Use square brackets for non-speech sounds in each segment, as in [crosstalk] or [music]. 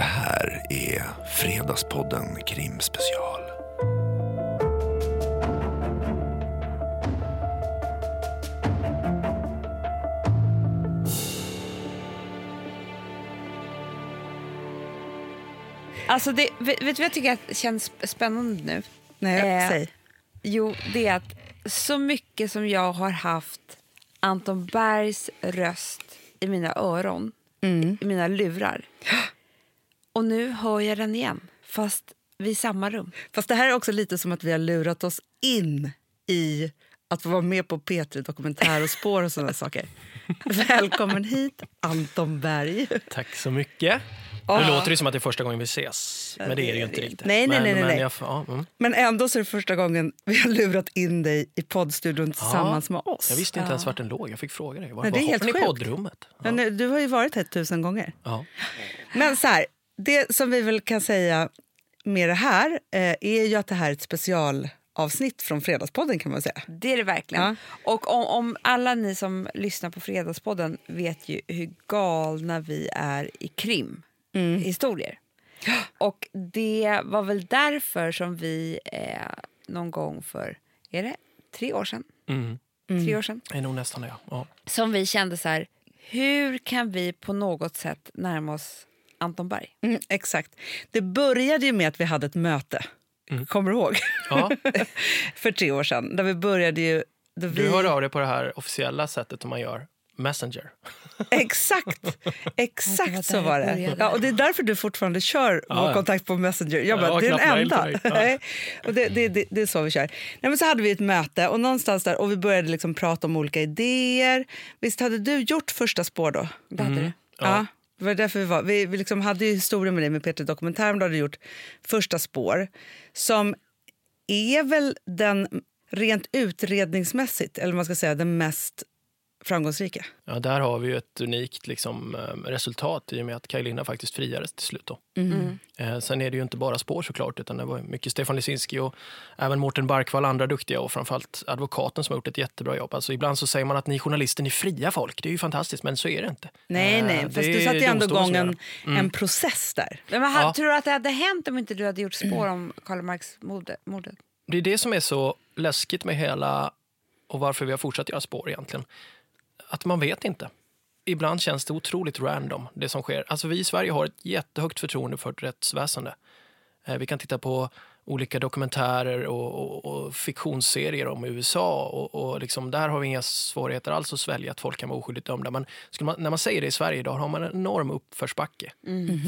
Det här är Fredagspodden Krimspecial. Alltså det, vet, du vad jag tycker att känns spännande nu? Nej, Eh, säg. Jo, det är att så mycket som jag har haft Anton Bergs röst i mina öron, Mm. i mina lurar. [gasps] Och nu hör jag den igen, fast vid samma rum. Fast det här är också lite som att vi har lurat oss in i att få vara med på P3 Dokumentär och spår och sådana saker. [laughs] Välkommen hit, Anton Berg. Tack så mycket. Nu låter det som att det är första gången vi ses, men det är det ju inte riktigt. Nej, nej, men, nej, nej, men nej. Jag, ja, mm. Men ändå så är det första gången vi har lurat in dig i poddstudion tillsammans med oss. Jag visste inte ens vart den låg. Jag fick fråga dig. Var, Nej, det är var helt sjukt. poddrummet? Ja. Men du har ju varit här tusen gånger. Ja. Men så här, det som vi väl kan säga med det här eh, är ju att det här är ett specialavsnitt från Fredagspodden kan man säga. Det är det verkligen. Ja. Och om, om alla ni som lyssnar på Fredagspodden vet ju hur galna vi är i krimhistorier. Och det var väl därför som vi eh, någon gång för, är det tre år sedan? Mm. Tre år sedan? Det är nog nästan det. Ja. Som vi kände så här, hur kan vi på något sätt närma oss Anton Berg? Mm, exakt. Det började ju med att vi hade ett möte. Kommer du ihåg? Ja. [laughs] För tre år sedan. Där vi började ju... Då vi... Du hörde av dig på det här officiella sättet som man gör, Messenger. [laughs] Exakt, exakt så var det. Ja, och det är därför du fortfarande kör Ja, vår ja. kontakt på Messenger. Jag bara, Ja, det är den enda. Ja. Och det, det, det, det är så vi kör. Nej, men så hade vi ett möte och någonstans där och vi började liksom prata om olika idéer. Visst hade du gjort första spår då? Det hade du. Ja det var därför vi var. Vi, vi liksom hade ju historien med dig med Peter Dokumentär, men du hade gjort första spår som är väl den rent utredningsmässigt, eller man ska säga, den mest framgångsrika. Ja, där har vi ju ett unikt liksom, eh, resultat i och med att Kaj Linna faktiskt friades till slut. Då. Mm. Eh, sen är det ju inte bara spår såklart, utan det var mycket Stefan Lisinski och även Mårten Barkvall, andra duktiga och framförallt advokaten som har gjort ett jättebra jobb. Alltså, ibland så säger man att ni journalister, ni fria folk. Det är ju fantastiskt, men så är det inte. Nej, Eh, nej, det fast du satte ju ändå igång en, gör en process där. Men vad, Ja. Tror du att det hade hänt om inte du hade gjort spår om Karl Marx morde- mordet? Det är det som är så läskigt med hela och varför vi har fortsatt göra spår egentligen. Att man vet inte. Ibland känns det otroligt random det som sker. Alltså vi i Sverige har ett jättehögt förtroende för ett rättsväsende. Eh, Vi kan titta på olika dokumentärer och, och, och fiktionsserier om USA. Och, och liksom, där har vi inga svårigheter alls att svälja att folk kan vara oskyldigt dömda. Men man, när man säger det i Sverige idag har man en enorm uppförsbacke.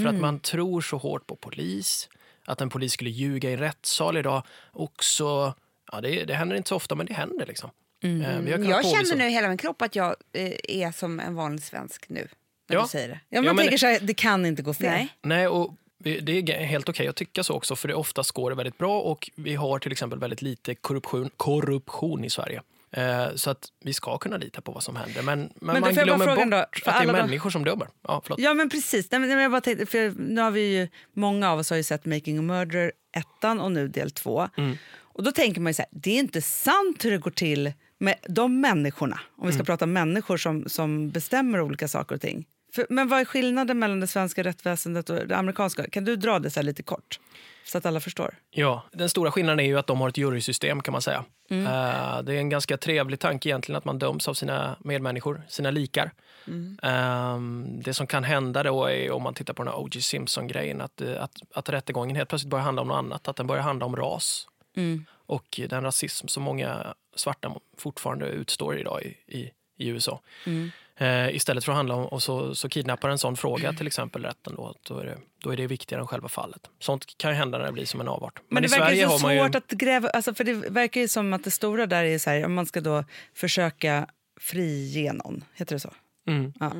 För att man tror så hårt på polis. Att en polis skulle ljuga i en rättssal idag. Också, ja, det, det händer inte så ofta, men det händer. liksom. Eh, har kunnat Jag påvisa- känner nu i hela min kropp att jag eh, är som en vanlig svensk nu. När Ja. du säger det. Ja, man Ja, men- tänker så här, det kan inte gå fel. Nej. Nej, och det är helt okej att tycka så också, för det oftast går det väldigt bra och vi har till exempel väldigt lite korruption, korruption i Sverige. Eh, så att vi ska kunna lita på vad som händer. Men, men, då man jag glömmer bort då, att det är alla då- människor som dömer. Ja, förlåt. Ja, men precis. Nej, men, nej, men jag bara tänkte, för nu har vi ju, många av oss har ju sett Making a Murderer ettan och nu del två. Mm. Och då tänker man ju så här, det är inte sant hur det går till med de människorna, om vi ska Mm. prata människor som, som bestämmer olika saker och ting. För, men vad är skillnaden mellan det svenska rättsväsendet och det amerikanska? Kan du dra det så lite kort? Så att alla förstår. Ja, den stora skillnaden är ju att de har ett jurysystem kan man säga. Mm. Eh, det är en ganska trevlig tanke egentligen att man döms av sina medmänniskor, sina likar. Mm. Ehm, det som kan hända då är om man tittar på den här O.J. Simpson-grejen att, eh, att, att rättegången helt plötsligt börjar handla om något annat, att den börjar handla om ras. Mm. Och den rasism som många svarta fortfarande utstår idag i, i, i USA. Mm. Eh, istället för att handla om och så, så kidnappar en sån fråga till exempel rätten då, då, är det, då är det viktigare än själva fallet. Sånt kan ju hända när det blir som en avart. Men, i det verkar Sverige ju så har man ju... svårt att gräva... Alltså för det verkar ju som att det stora där är så här, om man ska då försöka frige någon, heter det så? Mm. Ja.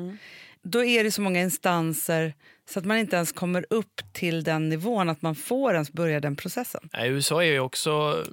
Då är det så många instanser så att man inte ens kommer upp till den nivån att man får ens börja den processen. Nej, USA är ju också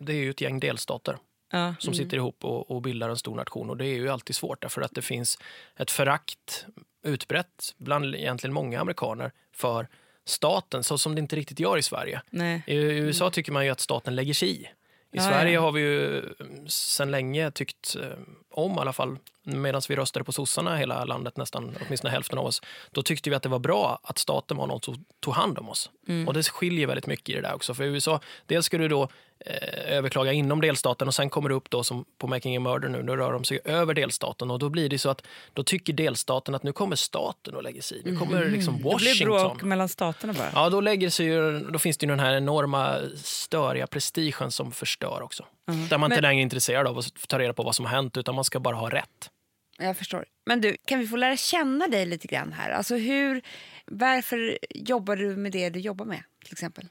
det är ju ett gäng delstater Ja. som sitter ihop och, och bildar en stor nation. Och Det är ju alltid svårt därför att det finns ett förakt utbrett bland egentligen många amerikaner för staten, så som det inte riktigt gör i Sverige. Nej. I USA tycker man ju att staten lägger sig i. I Ja, Sverige ja. har vi ju sedan länge tyckt eh, om i alla fall, medan vi röstade på sossarna hela landet, nästan åtminstone hälften av oss, då tyckte vi att det var bra att staten var någon som tog hand om oss. Och det skiljer väldigt mycket i det där också. För i USA, dels ska du då eh, överklaga inom delstaten och sen kommer det upp då som på Making a Murder nu, då rör de sig över delstaten och då blir det så att då tycker delstaten att nu kommer staten och lägger sig i. Nu kommer liksom Det blir Washington. bråk mellan staterna bara. Ja, då, lägger sig ju, då finns det ju den här enorma störiga prestigen som förstör också. Där man inte längre är intresserad av att ta reda på vad som har hänt utan man ska bara ha rätt. Jag förstår. Men du, kan vi få lära känna dig lite grann här? Alltså hur, varför jobbar du med det du jobbar med till exempel?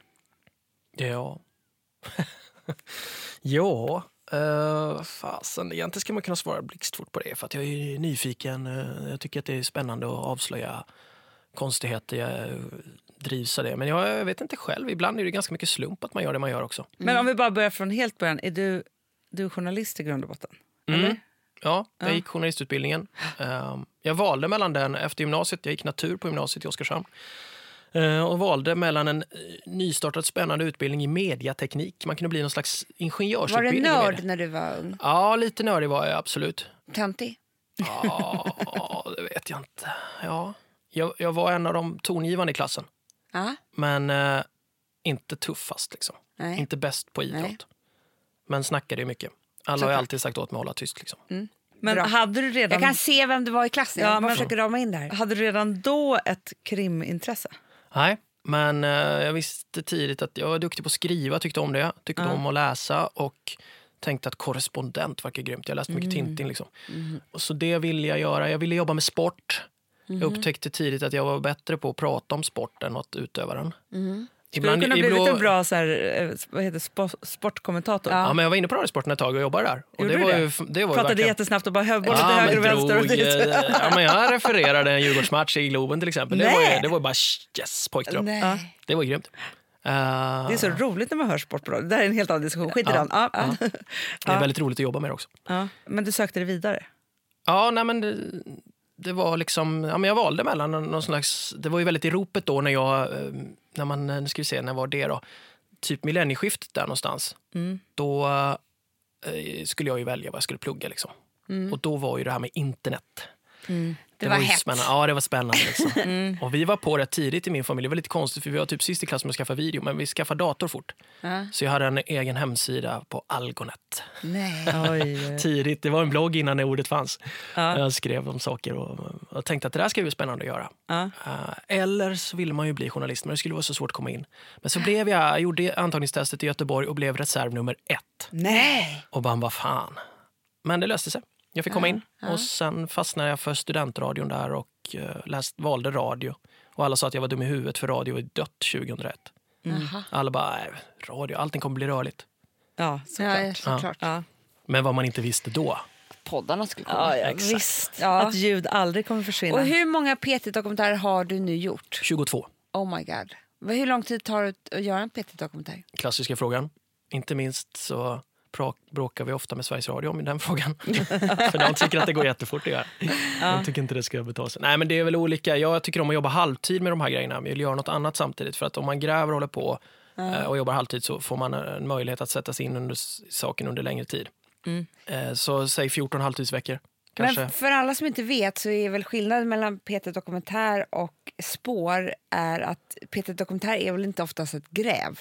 Ja. [laughs] ja, uh, fasen. Egentligen ska man kunna svara blixtfort på det för att jag är nyfiken. eh, jag tycker att det är spännande att avslöja konstigheter. Jag eh, drivs av det. Men jag, jag vet inte själv. Ibland är det ganska mycket slump att man gör det man gör också. Men om vi bara börjar från helt början. Är du, du är journalist i grund och botten? Eller? Ja, jag gick journalistutbildningen. Ehm, jag valde mellan den efter gymnasiet. Jag gick natur på gymnasiet i Oskarshamn. Eh, och valde mellan en eh, nystartad spännande utbildning i mediateknik. Man kunde bli någon slags Var du ingenjörsutbildning. nörd när du var ung? Ja, lite nördig var jag absolut. Töntig? Ja, det vet jag inte. Ja. Jag, jag var en av de tongivande i klassen, Ja. men eh, inte tuffast. Liksom. Nej. Inte bäst på idrott. Nej. Men snackade ju mycket. Alla har alltid sagt åt mig att hålla tyst. Liksom. Men Bra. hade du redan... Jag kan se vem det var i klassen. Ja, Jag men- försöker rama in det här. Hade du redan då ett krimintresse? Nej, men eh, jag visste tidigt att jag var duktig på att skriva, tyckte om det. Tyckte om att läsa och tänkte att korrespondent verkar grymt. Jag läste mycket Tintin. Liksom. Och så det ville jag göra. Jag ville jobba med sport. Jag upptäckte tidigt att jag var bättre på att prata om sport än att utöva den. Skulle du kunna bli ibland- en bra så här, eh, vad heter, det, spo- sportkommentator? Ja, men jag var inne på radiosporten ett tag och jobbade där. Och det var det? ju, det var Pratade verkligen- jättesnabbt och bara högboll till Ja, höger och vänster. Och dit. eh, ja, men jag refererade en Djurgårdsmatch i Globen till exempel. Det var, ju, Nej. det var bara yes, pojkdröm. Nej. Det var grymt. Eh, Det är så roligt när man hör sport på radio. Det här är en helt annan diskussion. Skit i den. Ja, ja. [laughs] det är väldigt roligt att jobba med det också. Ja. Men du sökte dig vidare? Ja, nej men det, var liksom, ja, men jag valde mellan någon slags, det var ju väldigt i ropet då när jag, eh, när man, nu ska vi se, när var det då? Typ millennieskiftet där någonstans. Då eh, skulle jag ju välja vad jag skulle plugga liksom. Och då var ju det här med internet. Det var ju hett. spännande. Ja, det var spännande. Liksom. [laughs] Och vi var på rätt tidigt i min familj. Det var lite konstigt för vi var typ sist i klassen med att skaffa video, men vi skaffade dator fort. Ja. Så jag hade en egen hemsida på Algonet. Nej. [laughs] Tidigt. Det var en blogg innan det ordet fanns. Ja. Jag skrev om saker och, och tänkte att det där ska bli spännande att göra. Ja. Eh, eller så ville man ju bli journalist, men det skulle vara så svårt att komma in. Men så blev jag, jag gjorde antagningstestet i Göteborg och blev reserv nummer ett. Nej! Och bara, vad fan. Men det löste sig. Jag fick komma in och sen fastnade jag för studentradion där och uh, läst, valde radio. Och alla sa att jag var dum i huvudet för radio är dött 2001. Jaha. Alla bara, radio, allting kommer bli rörligt. Ja, såklart. Ja, såklart. Ja. Men vad man inte visste då. Poddarna skulle komma. Ja, ja, Exakt. visst. Ja. Att ljud aldrig kommer försvinna. Och hur många PT-dokumentärer har du nu gjort? 22. Oh my god. Hur lång tid tar det att göra en PT-dokumentär? Klassiska frågan. Inte minst så bråkar vi ofta med Sveriges Radio om den frågan. [laughs] För de tycker att det går jättefort att göra. De tycker inte det ska betala sig. Nej, men det är väl olika. Jag tycker om att jobba halvtid med de här grejerna. Jag vill göra något annat samtidigt. För att om man gräver och håller på eh, och jobbar halvtid så får man en möjlighet att sätta sig in under saken under längre tid. Eh, Så säg 14 halvtidsveckor. Kanske. Men för alla som inte vet så är väl skillnaden mellan PT-dokumentär och spår är att PT-dokumentär är väl inte oftast ett gräv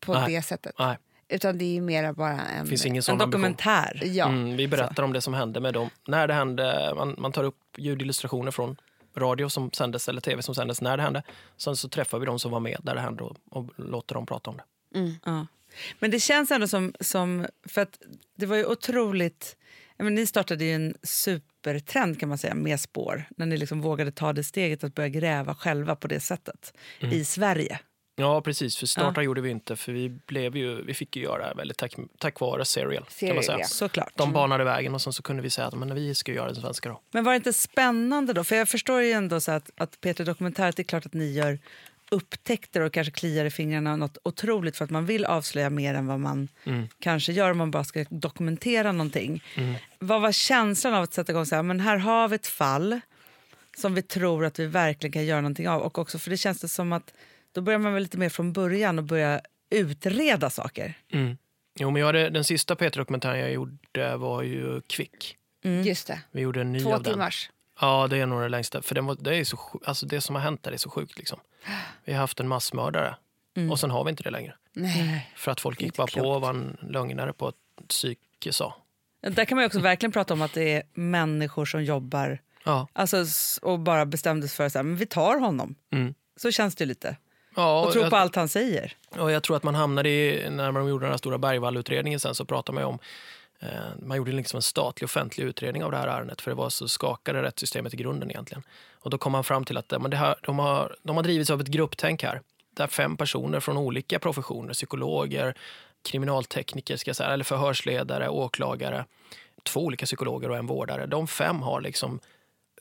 på Nej. det sättet. Nej, Utan det är mera bara en... finns ingen en sån ambition. dokumentär. Ja. Mm, vi berättar om det som hände med dem. När det hände, man, man tar upp ljudillustrationer från radio som sändes eller tv som sändes när det hände. Sen så träffar vi de som var med där det hände och, och låter dem prata om det. Ja. Men det känns ändå som... som för att det var ju otroligt... Menar, ni startade ju en supertrend kan man säga med spår. När ni liksom vågade ta det steget att börja gräva själva på det sättet i Sverige. Ja, precis. För startar gjorde vi inte, för vi, blev ju, vi fick ju göra det väldigt tack, tack vare Serial. kan Serial, man säga. ja. Såklart. De banade vägen och sen så kunde vi säga att men vi ska göra det svenska då. Men var det inte spännande då? För jag förstår ju ändå så att, att Peter Dokumentärt, det är klart att ni gör upptäckter och kanske kliar i fingrarna något otroligt för att man vill avslöja mer än vad man kanske gör om man bara ska dokumentera någonting. Vad var känslan av att sätta igång så här, men här har vi ett fall som vi tror att vi verkligen kan göra någonting av och också för det känns det som att då börjar man väl lite mer från början och börja utreda saker. Mm. Jo, men jag hade, den sista Peter-dokumentären jag gjorde var ju Kvick. Just det. Vi gjorde en ny Två av den. timmars. Ja, det är nog det längsta. För den var, det, är så, alltså det som har hänt där är så sjukt. Liksom. [gasps] Vi har haft en massmördare och sen har vi inte det längre. Nej. För att folk gick Inte bara på klokt. vad en lögnare på ett psyke sa. Där kan man ju också verkligen prata om att det är människor som jobbar Ja. alltså, och bara bestämde sig för att vi tar honom. Mm. Så känns det lite. Ja, Och tror jag, på allt han säger. och jag tror att man hamnade i, när de gjorde den här stora Bergvall-utredningen sen så pratade man om eh, man gjorde liksom en statlig offentlig utredning av det här ärendet för det var så skakade rättssystemet i grunden egentligen. Och då kom man fram till att eh, men det här, de, har, de har drivits av ett grupptänk här där fem personer från olika professioner, psykologer, kriminaltekniker, ska säga, eller förhörsledare, åklagare, två olika psykologer och en vårdare. De fem har liksom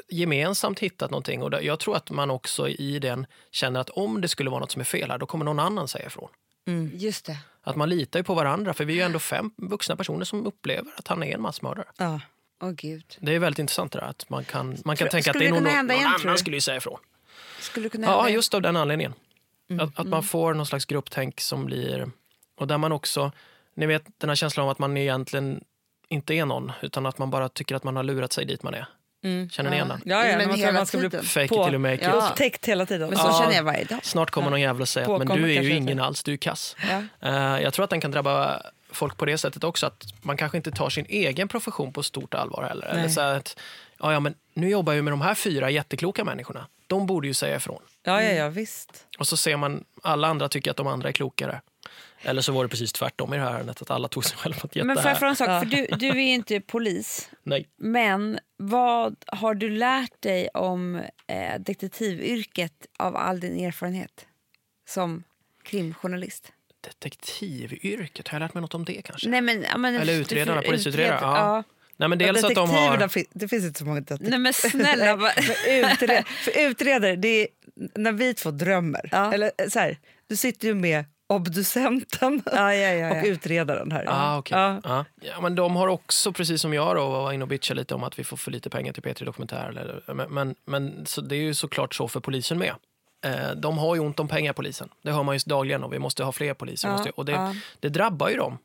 gemensamt hittat någonting. Och jag tror att man också i den känner att om det skulle vara något som är fel här, då kommer någon annan säga ifrån. Just det. Att man litar ju på varandra, för vi är ju ändå fem vuxna personer som upplever att han är en massmördare. Ja. Åh gud. Det är väldigt intressant det där, att man kan, man kan Tror- tänka att det är någon, någon igen, annan skulle ju säga ifrån. Skulle det kunna Ja, just av den anledningen. Mm, Att, att man får någon slags grupptänk som blir... Och där man också... Ni vet den här känslan av att man egentligen inte är någon, utan att man bara tycker att man har lurat sig dit man är. Känner ni igen den? Ja, ja, Men man hela man ska bli. Fake it till you make it. Ja. upptäckt hela tiden. Men så Ja. känner jag varje dag. Snart kommer någon jävel och säger att men du är ju ingen inte. alls, du är kass. Ja. Eh, jag tror att den kan drabba folk på det sättet också, att man kanske inte tar sin egen profession på stort allvar heller. Eller Nej. så här att, ja, ja, men nu jobbar jag ju med de här fyra jättekloka människorna. De borde ju säga ifrån. Ja, ja, ja, visst. Och så ser man alla andra tycker att de andra är klokare. Eller så var det precis tvärtom i det här ärendet, att alla tog sig själva ett Men jätte... en sak? För du, du är inte polis. Nej. Men vad har du lärt dig om eh, detektivyrket av all din erfarenhet som krimjournalist? Detektivyrket, har jag lärt mig något om det kanske? Nej, men, ja, men, Eller utredarna, för- polisutredare, utred- ja. Nej, men dels att de har... Det finns inte så många detektiver. Nej men snälla. vad- [laughs] Utre- för utredare, det är när vi två drömmer. Ja. Eller eh, så här, du sitter ju med obducenten ja, ja, ja, och utredaren här. Ah, okay. Ja. ja. Ja, men de har också, precis som jag, då, var inne och bitchade lite om att vi får för lite pengar till P3 Dokumentär. Eller, men men, men så det är ju såklart så för polisen med. Eh, de har ju ont om pengar, polisen. Det hör man ju dagligen och vi måste ha fler poliser. Ja, måste, och det, ja. det drabbar ju dem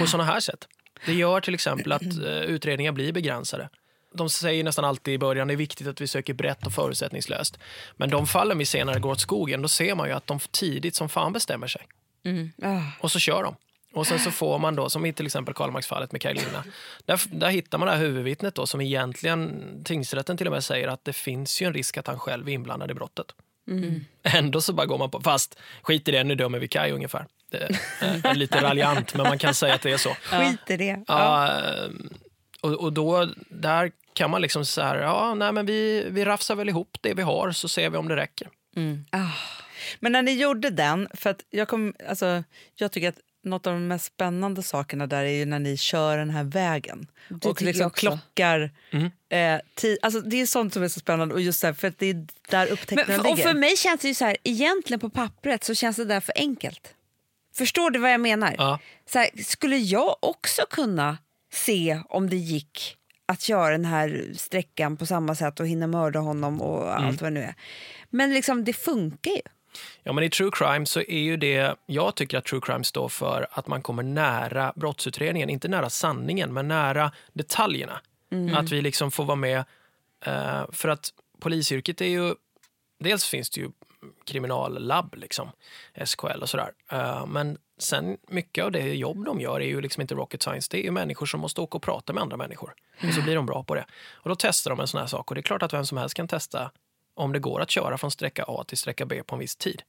på såna här sätt. Det gör till exempel att [clears throat] eh, utredningar blir begränsade. De säger nästan alltid i början det är viktigt att vi söker brett och förutsättningslöst. Men de fallen vi senare går åt skogen, då ser man ju att de tidigt som fan bestämmer sig. Ah. Och så kör de. Och sen så får man då, som i till exempel Karlmarksfallet med Kaj där, där hittar man det här huvudvittnet då, som egentligen tingsrätten till och med säger att det finns ju en risk att han själv är inblandad i brottet. Ändå så bara går man på, fast skit i det, nu dömer vi Kaj ungefär. Det är, är lite raljant, men man kan säga att det är så. [laughs] Skit i det. Ja, ehm, och, och då, där kan man liksom så här, ja, nej men vi, vi rafsar väl ihop det vi har så ser vi om det räcker. Ah. Men när ni gjorde den, för att jag, kom, alltså, jag tycker att något av de mest spännande sakerna där är ju när ni kör den här vägen. Det och liksom klockar. Mm. Eh, ti- alltså, det är sånt som är så spännande. Och just så här, för att det är där upptäckten Men, och ligger. för mig känns det ju så här, egentligen på pappret så känns det där för enkelt. Förstår du vad jag menar? Ja. Så här, skulle jag också kunna se om det gick att köra den här sträckan på samma sätt och hinna mörda honom och Mm. allt vad det nu är. Men liksom det funkar ju. Ja, men I true crime så är ju det... Jag tycker att true crime står för att man kommer nära brottsutredningen. Inte nära sanningen, men nära detaljerna. Att vi liksom får vara med. Eh, för att polisyrket är ju... Dels finns det ju kriminallabb, liksom, SKL och sådär. Eh, men sen mycket av det jobb de gör är ju liksom inte rocket science. Det är ju människor som måste åka och prata med andra människor. Och så blir de bra på det. Och då testar de en sån här sak. Och det är klart att vem som helst kan testa om det går att köra från sträcka A till sträcka B på en viss tid.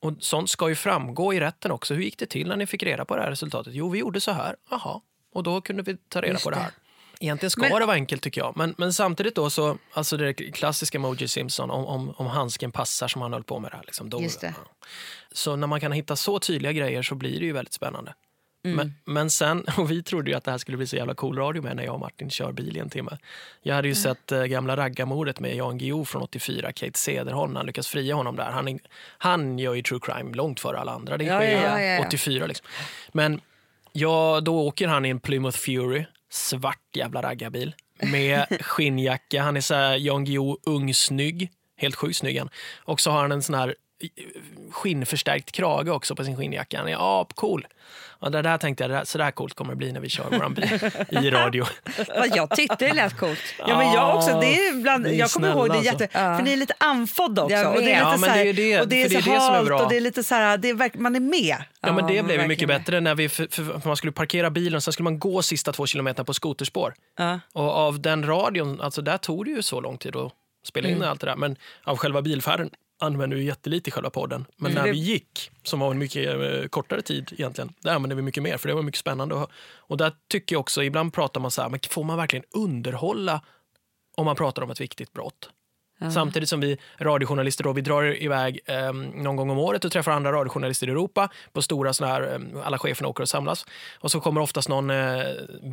Och sånt ska ju framgå i rätten också. Hur gick det till när ni fick reda på det här resultatet? Jo, vi gjorde så här. Jaha. Och då kunde vi ta reda Just på det det. här. Egentligen ska Men- det vara enkelt tycker jag. Men, men samtidigt då så, alltså det klassiska Moji Simpson om, om, om handsken passar som han höll på med det här. Liksom, då, Just det. ja. Så när man kan hitta så tydliga grejer så blir det ju väldigt spännande. Mm. Men, men sen, [laughs] och vi trodde ju att det här skulle bli så jävla cool radio med när jag och Martin kör bil i en timme. Jag hade ju Mm. sett eh, gamla raggarmordet med Jan Guillou från 84, Kate Cederholm, han lyckas fria honom där. Han, han gör ju true crime långt före alla andra. Det Ja, sker ja, ja, ja, ja. 84 liksom. Men ja, då åker han i en Plymouth Fury, svart jävla raggarbil med [laughs] skinnjacka. Han är så här Jan Guillou ung snygg, helt sjukt snygg han. Och så har han en sån här eh, skinnförstärkt krage också på sin skinnjacka. Han är apcool. Och det där tänkte jag, så där coolt kommer det bli när vi kör vår bil i [laughs] radio. Jag tyckte det lät coolt. Ja, men jag också. Det är är jag kommer ihåg det snälla, jätte... För ni är lite andfådda också. Och det är lite Ja, men så här, det är det- och det är för så det är det som är halt och det är lite så här, det är, verk- man är med. Ja, men Ja, det blev ju mycket bättre när vi, för, för, man skulle parkera bilen och sen skulle man gå sista två kilometerna på skoterspår. Ja. Och av den radion, alltså där tog det ju så lång tid att spela in allt det där. Men av själva bilfärden använde vi jättelite i själva podden. Men när det- vi gick, som var en mycket eh, kortare tid egentligen, där använde vi mycket mer för det var mycket spännande. Och, där tycker jag också, ibland pratar man så här, men får man verkligen underhålla om man pratar om ett viktigt brott? Samtidigt som vi radiojournalister då, vi drar iväg eh, någon gång om året och träffar andra radiojournalister i Europa på stora såna här, eh, alla cheferna åker och samlas. Och så kommer oftast någon eh,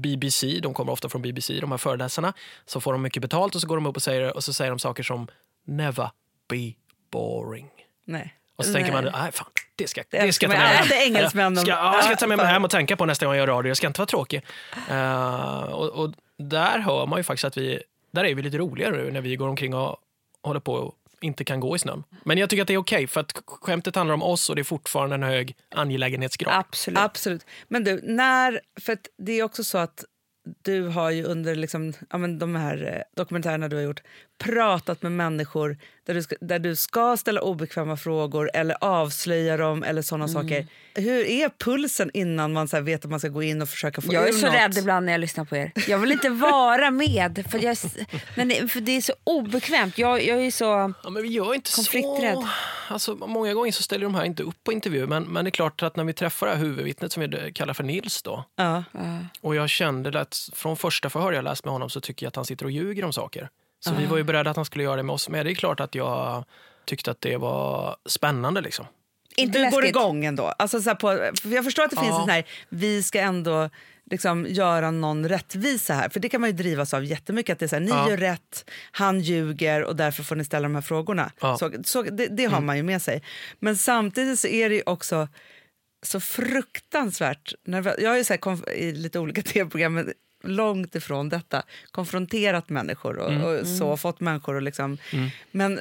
BBC, de kommer ofta från BBC, de här föreläsarna. Så får de mycket betalt och så går de upp och säger, och så säger de saker som never be boring. Nej. Och så tänker man, nej fan, det ska, Det det ska jag ta med mig hem. engelsmännen. Ska, ja, jag ska ta med mig hem och tänka på nästa gång jag gör radio. Jag ska inte vara tråkig. Eh, och, och där hör man ju faktiskt att vi, där är vi lite roligare nu när vi går omkring och håller på och inte kan gå i snön. Men jag tycker att det är okej för att skämtet handlar om oss och det är fortfarande en hög angelägenhetsgrad. Absolut. Absolut. Men du, när, för det är också så att du har ju under liksom, ja, men de här eh, dokumentärerna du har gjort pratat med människor där du, ska, där du ska ställa obekväma frågor eller avslöja dem eller såna Mm. saker. Hur är pulsen innan man så här, vet att man ska gå in och försöka få Jag är så något? rädd ibland när jag lyssnar på er. Jag vill inte vara med, för, jag, men det, för det är så obekvämt. Jag, jag är så... Ja, men vi gör inte Konflikträdd. så. Alltså, många gånger så ställer de här inte upp på intervju men, men det är klart att när vi träffar det här huvudvittnet som vi kallar för Nils då, Ja. Och jag kände att från första förhör jag läst med honom så tycker jag att han sitter och ljuger om saker. Så vi var ju beredda att han skulle göra det med oss. Men det är klart att jag tyckte att det var spännande liksom. Inte du går läskigt. igång ändå. Alltså, så här på, för jag förstår att det finns Ja. en sån här, vi ska ändå liksom göra någon rättvisa här. För det kan man ju drivas av jättemycket. Att det är så här, ni Ja. gör rätt, han ljuger och därför får ni ställa de här frågorna. Ja. Så, så det, det har man ju med sig. Men samtidigt så är det ju också så fruktansvärt nervöst. Jag har ju så här, i lite olika [laughs] tv-program långt ifrån detta konfronterat människor och, och så fått människor att liksom... Men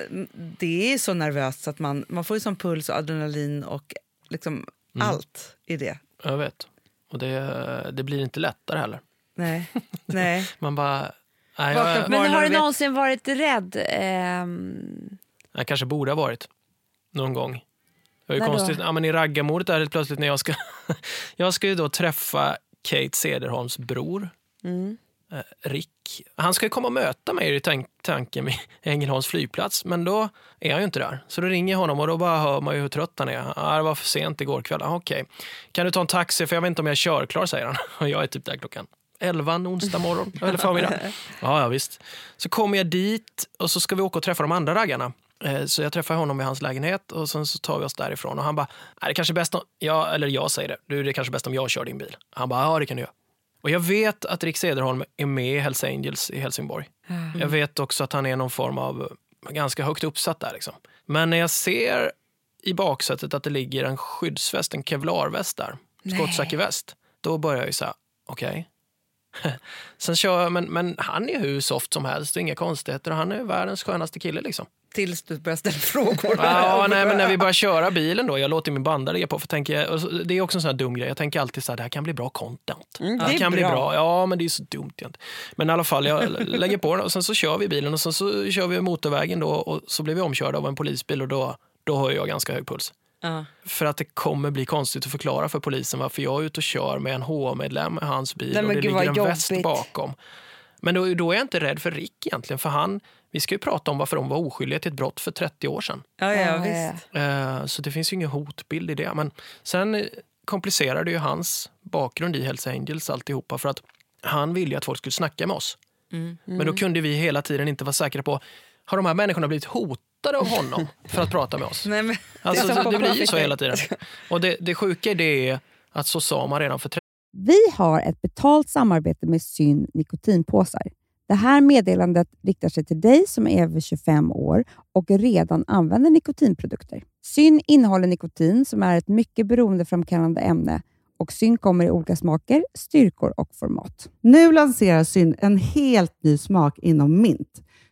det är så nervöst så att man, man får ju sån puls och adrenalin och liksom allt i det. Jag vet. Och det, det blir inte lättare heller. Nej, [laughs] nej. Man bara... Nej, jag, Men har du vet- någonsin varit rädd? Ehm, jag kanske borde ha varit någon gång. Det var ju konstigt. Ja, men I raggarmordet där plötsligt när jag ska... [laughs] jag ska ju då träffa Kate Cederholms bror. Mm. Eh, Rick. Han ska ju komma och möta mig i tank tanken vid [laughs] Ängelholms flygplats, men då är han ju inte där. Så då ringer jag honom och då bara hör man ju hur trött han är. Ah, det var för sent igår kväll. Ah, Okej. okay. Kan du ta en taxi för jag vet inte om jag är körklar, säger han. [laughs] Och jag är typ där klockan 11 onsdag morgon, [laughs] eller förmiddag. Ja, ja, visst. Så kommer jag dit och så ska vi åka och träffa de andra raggarna. Eh, Så jag träffar honom i hans lägenhet och sen så tar vi oss därifrån. Och han bara, "Nej, det kanske är bäst om, ja, eller jag säger det, du, det är kanske bäst om jag kör din bil. Han bara, ja det kan du göra. Och jag vet att Rick Cederholm är med i Hells Angels i Helsingborg. Jag vet också att han är någon form av ganska högt uppsatt där. Liksom. Men när jag ser i baksätet att det ligger en skyddsväst, en kevlarväst där, skottsäker väst, då börjar jag ju säga, okej. [laughs] Sen kör men, men han är hur soft som helst, och inga konstigheter. Och han är världens skönaste kille. Liksom. Tills du börjar ställa frågor. Ja, nej, men när vi börjar köra bilen då, jag låter min bandare ligga på, för tänker jag, det är också en sån här dum grej, jag tänker alltid så här, det här kan bli bra content. Mm, det det kan bli bra. bra, ja men det är så dumt egentligen. Men i alla fall, jag lägger på den och sen så kör vi bilen och sen så kör vi motorvägen då och så blir vi omkörda av en polisbil och då, då har jag ganska hög puls. Ja. För att det kommer bli konstigt att förklara för polisen varför jag är ute och kör med en H-medlem i hans bil Nej, och det gud, ligger en vad väst jobbigt. bakom. Men då, då är jag inte rädd för Rick egentligen, för han, vi ska ju prata om varför de var oskyldiga till ett brott för 30 år sedan. Ja, ja, visst. Eh, Så det finns ju ingen hotbild i det. Men sen eh, komplicerar det ju hans bakgrund i Hells Angels alltihopa för att han ville ju att folk skulle snacka med oss. Men då kunde vi hela tiden inte vara säkra på har de här människorna blivit hotade av honom för att prata med oss? [laughs] Nej, men, Alltså, det, på det blir ju så hela tiden. Och det, det sjuka i det är att så sa man redan för 30 Vi har ett betalt samarbete med Syn nikotinpåsar. Det här meddelandet riktar sig till dig som är över 25 år och redan använder nikotinprodukter. Syn innehåller nikotin som är ett mycket beroendeframkallande ämne och Syn kommer i olika smaker, styrkor och format. Nu lanserar Syn en helt ny smak inom mint.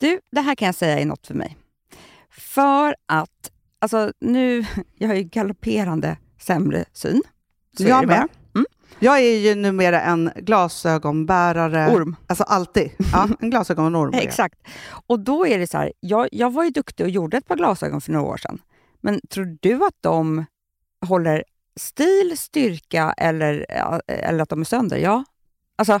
Du, det här kan jag säga är något för mig. För att, alltså nu, [laughs] jag har ju galopperande sämre syn. Så jag med. Mm. Jag är ju numera en glasögonbärare. Orm. Alltså alltid. Ja, en glasögonorm. Exakt. Och då är det så här, jag, jag var ju duktig och gjorde ett par glasögon för några år sedan. Men tror du att de håller stil, styrka eller, eller att de är sönder? Ja. Alltså,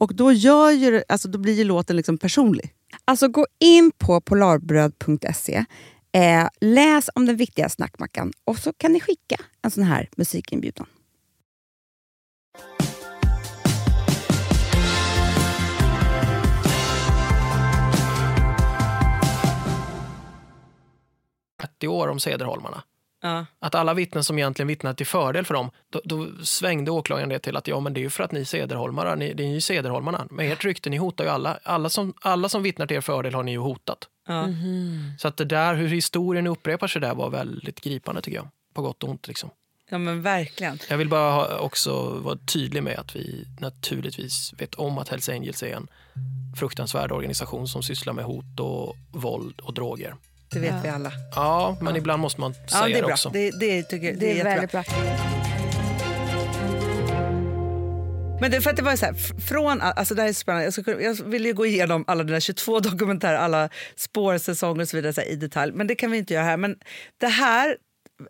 Och då, gör ju, alltså, då blir ju låten liksom personlig. Alltså gå in på polarbröd.se, eh, läs om den viktiga snackmackan och så kan ni skicka en sån här musikinbjudan. år om Cederholmarna. Ja. Att alla vittnen som egentligen vittnade till fördel för dem, då, då svängde åklagaren det till att ja, men det är ju för att ni är Cederholmare, ni, det är ju Cederholmarna. Med ert rykte, ni hotar ju alla. Alla som, alla som vittnar till er fördel har ni ju hotat. Ja. Så att det där, hur historien upprepar sig där var väldigt gripande tycker jag. På gott och ont liksom. ja, men verkligen. Jag vill bara ha, också vara tydlig med att vi naturligtvis vet om att Hells Angels är en fruktansvärd organisation som sysslar med hot och våld och droger. Det vet vi alla. Ja, men ibland måste man Ja, säga det det, är bra. också. Det, det, tycker, det, Det är jättebra. väldigt bra. Men det, för att det var så här, från, alltså det här är spännande. Jag, skulle, jag ville ju gå igenom alla dina [laughs] 22 dokumentärer, alla spårsäsonger och så vidare så här, i detalj. Men det kan vi inte göra här. Men det här,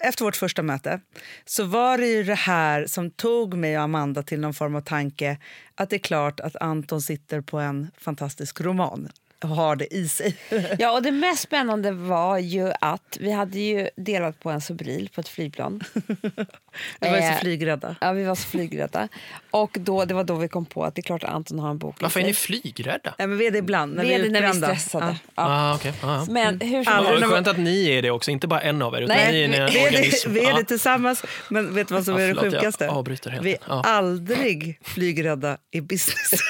efter vårt första möte, så var det ju det här som tog mig och Amanda till någon form av tanke att det är klart att Anton sitter på en fantastisk roman har det i sig. Ja, och det mest spännande var ju att vi hade ju delat på en Sobril på ett flygplan. Vi var ju så Eh, flygrädda. Ja, vi var så flygrädda. Och då, det var då vi kom på att det är klart att Anton har en bok Varför är ni flygrädda? Nej, men vi är det ibland, när Vi vi är är det när vi är stressade. Ja. Ja. Ah, okay. ah, ja. Men hur som Ja, helst, skönt att ni är det också, inte bara en av er. Utan Nej, ni är en Vi är, det, vi är Ja. det tillsammans, men vet du vad som Ja, är det förlåt, jag sjukaste? avbryter helt. Vi är Ja. aldrig flygrädda i business. [laughs]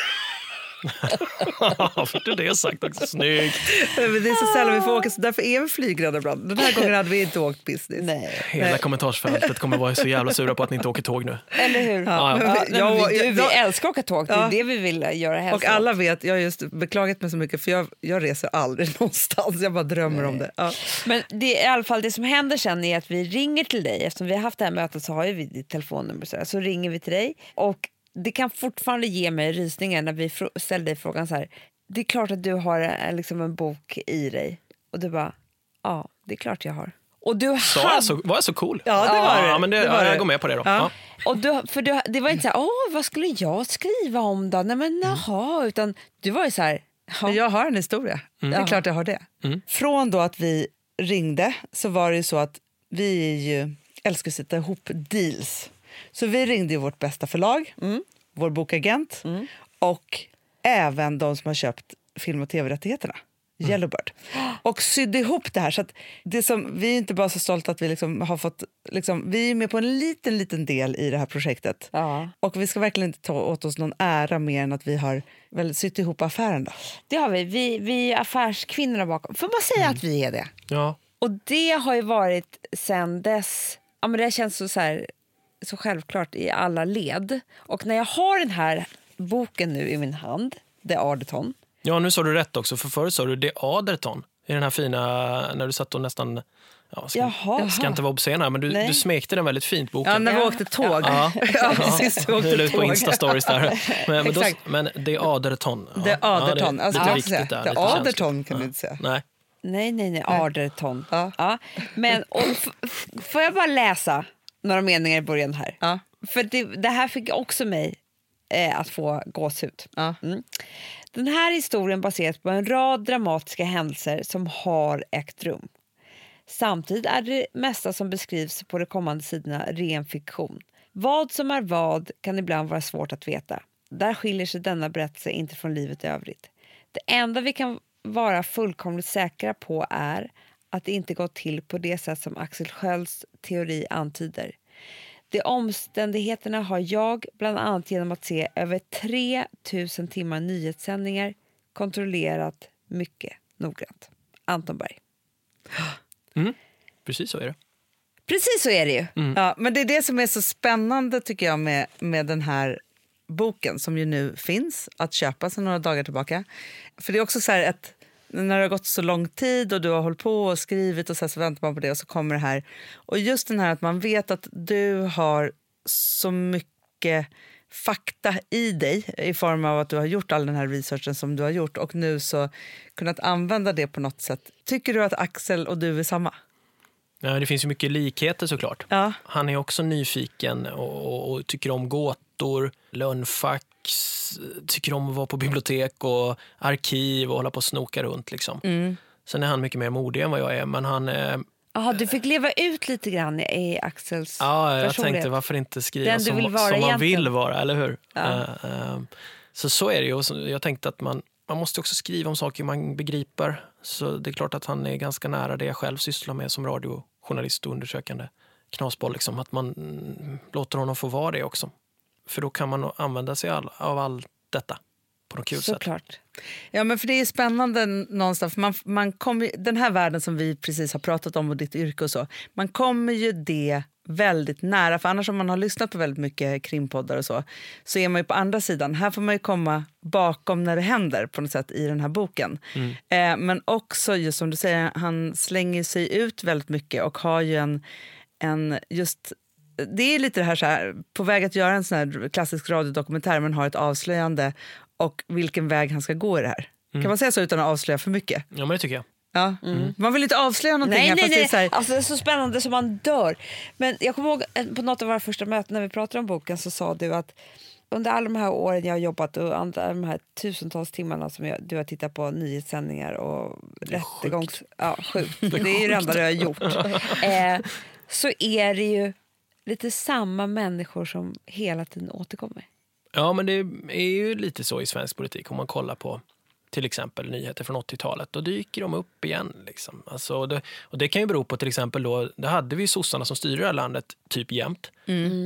[laughs] För det sagt också. Snyggt. Men det är så sällan vi får åka, så därför är vi flygrädda ibland. Den här gången hade vi inte åkt business. nej. Hela kommentarsfältet kommer vara så jävla sura på att ni inte åker tåg nu. Eller hur? Ja, Ja, vi- nej, men jag- vi, du, vi älskar att åka tåg, det är Ja. det vi vill göra helst. Och alla vet, jag har just beklagat mig så mycket för jag, jag reser aldrig [laughs] någonstans. Jag bara drömmer om det. Ja. Men det, i alla fall, det som händer sen är att vi ringer till dig. Eftersom vi har haft det här mötet så har vi ditt telefonnummer. Så, här. så ringer vi till dig. Och det kan fortfarande ge mig rysningar när vi ställer dig frågan så här. Det är klart att du har en, liksom en bok i dig. Och du bara, ja, det är klart jag har. Och du Så hade- så, var jag så cool? Ja, det var det. Ja, men det, Det var ja, det. jag går med på det då. Ja. Ja. Och du, för du, det var inte så här, åh, vad skulle jag skriva om då? Nej men jaha, utan du var ju så här, ja, Men jag har en historia. Det är klart jag har det. Mm. Från då att vi ringde så var det ju så att vi är ju, älskar att sätta ihop deals. Så vi ringde ju vårt bästa förlag, vår bokagent och även de som har köpt film och tv-rättigheterna. Yellowbird. Och sydde ihop det här. Så att det som, vi är inte bara så stolta att vi liksom har fått... Liksom, vi är med på en liten, liten del i det här projektet. ja. Och vi ska verkligen inte ta åt oss någon ära mer än att vi har väl sytt ihop affären. Då. Det har vi. Vi, vi är affärskvinnorna bakom. Får man säga att vi är det? Ja. Och det har ju varit sen dess... Ja, men det känns så, så, här, så självklart i alla led. Och när jag har den här boken nu i min hand, The Ardeton. ja, nu sa du rätt också. För förut sa du det Aderton. I den här fina, när du satt och nästan... Ja, ska, Jaha. ska inte vara obscen här, men du, Nej. du smekte den väldigt fint, boken. Ja, när vi Ja. åkte tåg. [laughs] Ja. Ja, precis, vi åkte är på. Insta-stories där. Men, men, då, men det är Aderton. Ja. Det är Aderton. Ja, det, alltså, lite det viktigt säga. där. Det lite är. Aderton kan du inte säga. Nej. Nej, nej, nej. Arderton. Ja. Ja. Men, och, får jag bara läsa några meningar i början här? Ja. För det, det här fick också mig eh, att få gåshud. Ja. Mm. Den här historien baseras på en rad dramatiska händelser som har ägt rum. Samtidigt är det mesta som beskrivs på de kommande sidorna ren fiktion. Vad som är vad kan ibland vara svårt att veta. Där skiljer sig denna berättelse inte från livet i övrigt. Det enda vi kan vara fullkomligt säkra på är att det inte gått till på det sätt som Axel Skölds teori antyder. De omständigheterna har jag, bland annat genom att se över 3000 timmar nyhetssändningar, kontrollerat mycket noggrant. Anton Berg. Precis så är det. Precis så är det ju. Ja, men det är det som är så spännande tycker jag med, med den här boken som ju nu finns att köpa sedan några dagar tillbaka. För det är också så här att när det har gått så lång tid och du har hållit på och skrivit och så, så väntar man på det och så kommer det här. Och just den här att man vet att du har så mycket fakta i dig i form av att du har gjort all den här researchen som du har gjort och nu så kunnat använda det på något sätt. Tycker du att Axel och du är samma? Ja, det finns ju mycket likheter såklart. Ja. Han är också nyfiken och, och, och tycker om gåtor, lönnfack, tycker om att vara på bibliotek och arkiv och hålla på och snoka runt. Liksom. Mm. Sen är han mycket mer modig än vad jag är. Men han, eh, Aha, du fick leva ut lite grann i Axels ja, jag tänkte varför inte skriva som, som man egentligen. vill vara, eller hur? Ja. Eh, eh, så så är det ju. Jag tänkte att man, man måste också skriva om saker man begriper. Så det är klart att han är ganska nära det jag själv sysslar med som radiojournalist och undersökande knasboll. Liksom, att man mm, låter honom få vara det också. För då kan man använda sig all, av allt detta på något kul sätt. Såklart. Ja, men för det är spännande någonstans. Man, man kommer, den här världen som vi precis har pratat om och ditt yrke och så. Man kommer ju det väldigt nära. För annars om man har lyssnat på väldigt mycket krimpoddar och så, så är man ju på andra sidan. Här får man ju komma bakom när det händer på något sätt i den här boken. Eh, men också just som du säger, han slänger sig ut väldigt mycket och har ju en, en just det är lite det här, så här på väg att göra en sån här klassisk radiodokumentär men har ett avslöjande och vilken väg han ska gå i det här. Kan man säga så utan att avslöja för mycket? Ja, men det tycker jag. Ja. Man vill inte avslöja någonting Nej, här, nej, fast det är nej. så här, Alltså, det är så spännande som man dör. Men jag kommer ihåg eh, på något av våra första möten när vi pratade om boken så sa du att under alla de här åren jag har jobbat och alla de här tusentals timmarna som jag, du har tittat på nyhetssändningar och rättegångs... Ja, sjukt. Det är ju det enda du har gjort. [laughs] eh, så är det ju lite samma människor som hela tiden återkommer. Ja, men det är ju lite så i svensk politik om man kollar på till exempel nyheter från 80-talet. Då dyker de upp igen. Liksom. Alltså, och det, och det kan ju bero på till exempel då, det hade vi sossarna som styrde det här landet typ jämt.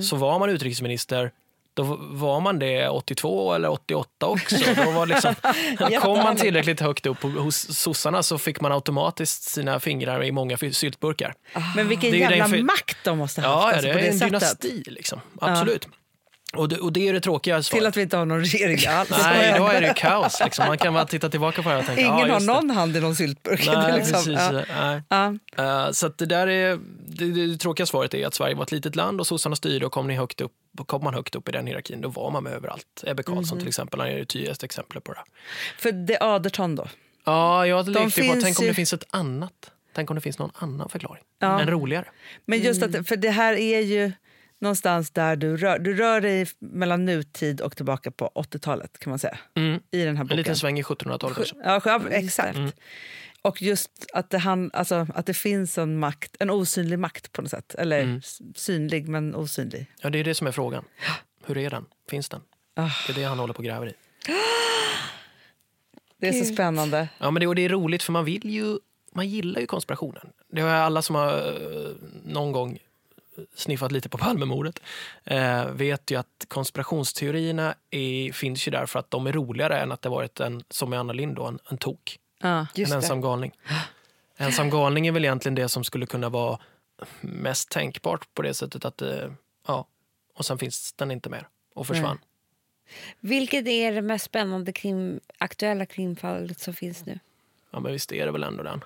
Så var man utrikesminister då var man det 82 eller 88 också. Då var liksom, [laughs] kom man tillräckligt högt upp hos sossarna så fick man automatiskt sina fingrar i många syltburkar. men vilken jävla den makt de måste ha Ja, haft ja, alltså, det är en sättet. dynasti. Liksom. Absolut. Och, det, och det är det tråkiga svaret. Till att vi inte har någon regering [laughs] alls. Nej, då är det ju kaos. Liksom. Man kan bara titta tillbaka på det och tänka, Ingen ja, har just det. någon hand i någon syltburk. Nej, [laughs] Det är liksom, precis. ja. Nej. Ja. Eh, så att det där är, det, det, det tråkiga svaret är att Sverige var ett litet land och sossarna styrde och kom, ni högt upp, kom man högt upp i den hierarkin då var man med överallt. Ebbe Carlsson till exempel, han är det tydligaste exemplet på det. För det är Aderton då? Ja, jag hade De lekt på, finns tänk om ju- det finns ett annat. Tänk om det finns någon annan förklaring. Ja. En roligare. Men just att, för det här är ju någonstans där du rör, du rör dig mellan nutid och tillbaka på 80-talet kan man säga. Mm. I den här En boken. liten sväng i 1700-talet kanske. Ja, ja, exakt. Mm. Och just att det, han, alltså, att det finns en makt, en osynlig makt på något sätt. Eller Mm. synlig men osynlig. Ja, det är det som är frågan. Hur är den? Finns den? Ah. Det är det han håller på och gräver i. [gasps] Det är så spännande. Ja, men det, och det är roligt för man vill ju, man gillar ju konspirationen. Det har alla som har eh, någon gång sniffat lite på Palmemordet eh, vet ju att konspirationsteorierna är, finns ju där för att de är roligare än att det varit en, som i Anna Lindh, då, en, en tok. Just en det. ensam galning. Ensam galning är väl egentligen det som skulle kunna vara mest tänkbart på det sättet att eh, ja, och sen finns den inte mer och försvann. Vilket är det mest spännande krim, aktuella krimfallet som finns nu? Ja, men visst är det väl ändå den.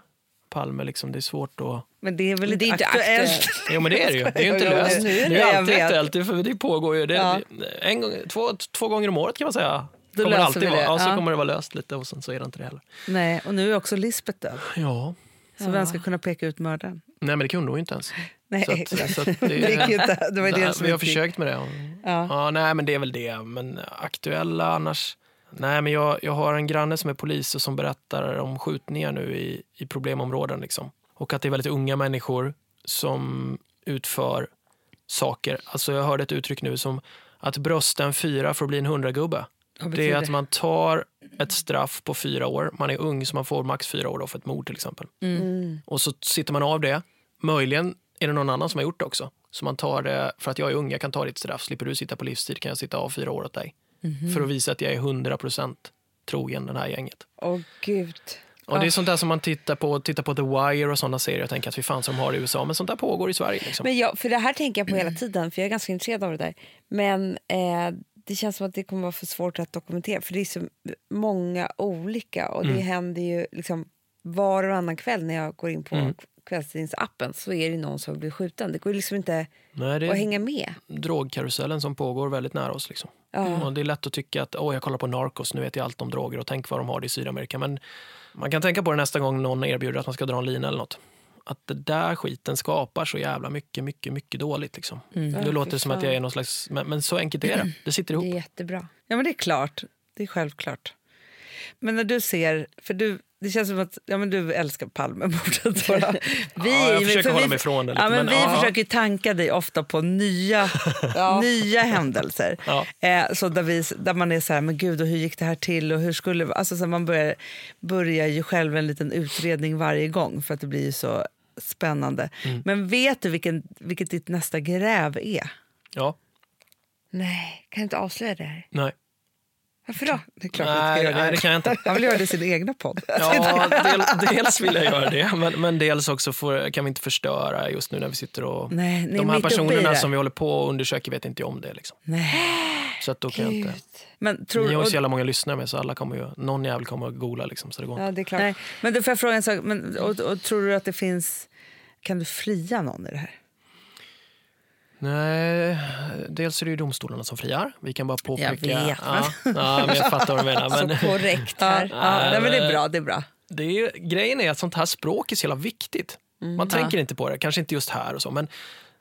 Palme, liksom, det är svårt att... Men det är väl Det inte aktuellt? aktuellt. [laughs] Jo, men det är det ju. Det är ju inte löst. nu är Det är det, ju alltid aktuellt, det- för det pågår ju. Det, Ja. det, en gång, två, två gånger om året kan man säga. Då kommer det löser alltid vi vara. det, Ja, så ja. kommer det vara löst lite och sen så är det inte det heller. Nej, och nu är också Lisbeth död. Ja. Så vem ska kunna peka ut mördaren? Nej, men det kunde hon ju inte ens. [laughs] Nej, Så att- så att det- det gick ju inte. Det var Nej, det som vi har försökt med det. Ja. Ja, nej, men det är väl det. Men aktuella annars? Nej, men jag, jag har en granne som är polis och som berättar om skjutningar nu i, i problemområden. Liksom. Och att det är väldigt unga människor som utför saker. Alltså jag hörde ett uttryck nu som att brösta en fyra för att bli en hundragubbe. Det är att man tar ett straff på fyra år. Man är ung så man får max fyra år då för ett mord till exempel. Mm. Och så sitter man av det. Möjligen är det någon annan som har gjort det också. Så man tar det, för att jag är ung, jag kan ta ditt straff. Slipper du sitta på livstid kan jag sitta av fyra år åt dig. Mhm. För att visa att jag är 100% trogen den här gänget. Åh gud. Och det är sånt där som man tittar på, tittar på The Wire och sådana serier och tänker att vi fan som har i USA. Men sånt där pågår i Sverige. Liksom. Men jag, för det här tänker jag på hela tiden, för jag är ganska intresserad av det där. Men eh, det känns som att det kommer vara för svårt att dokumentera, för det är så många olika och det händer ju liksom var och annan kväll när jag går in på Mm. kvällstidningsappen så är det någon som blir skjuten. Det går liksom inte Nej, att hänga med. drogkarusellen som pågår väldigt nära oss. Liksom. Ja. Och det är lätt att tycka att Åh, jag kollar på Narcos, nu vet jag allt om droger och tänk vad de har det i Sydamerika. Men man kan tänka på det nästa gång någon erbjuder att man ska dra en lina eller något. Att det där skiten skapar så jävla mycket, mycket, mycket dåligt. Liksom. Nu Ja, låter det som att jag är någon slags... Men, men så enkelt är det. [clears throat] Det sitter Det är ihop. jättebra. Ja, men det är klart. Det är självklart. Men när du ser... För du, det känns som att ja, men du älskar Palmemordet. [laughs] Vi, Ja, jag försöker för hålla vi, mig ifrån det lite, Ja, men men vi ja. försöker tanka dig ofta på nya, [laughs] nya händelser. Ja. Eh, så där, vi, där man är så här, men gud, och hur gick det här till? Och hur skulle, alltså, så man börjar, börjar ju själv en liten utredning varje gång för att det blir så spännande. Mm. Men vet du vilken, vilket ditt nästa gräv är? Ja, Nej, kan du inte avslöja det här? nej. Varför då? Det är klart att du Nej, det. nej, det kan jag inte. Han vill göra det i sin egna podd. [laughs] Ja, del, dels vill jag göra det, men, men dels också får, kan vi inte förstöra just nu när vi sitter och... Nej, är de här personerna som vi håller på och undersöker vet inte om det. Liksom. Nej. Så att då kan jag inte... Men tror, Ni har ju och- så jävla många lyssnare med så alla kommer ju, någon jävel kommer att googla liksom, så det går Ja, det är klart. Nej, men då får jag fråga en sak. Men, och, och tror du att det finns... Kan du fria någon i det här? Nej, dels är det ju domstolarna som friar. Vi kan bara påpeka... Jag vet, ja, ja, men jag fattar vad du menar. [laughs] Men Så korrekt Ja, här. [laughs] ja, nej, men det är bra. Det är bra. det är ju, grejen är att sånt här språk är så jävla viktigt. Mm. Man tänker inte på det, kanske inte just här och så. Men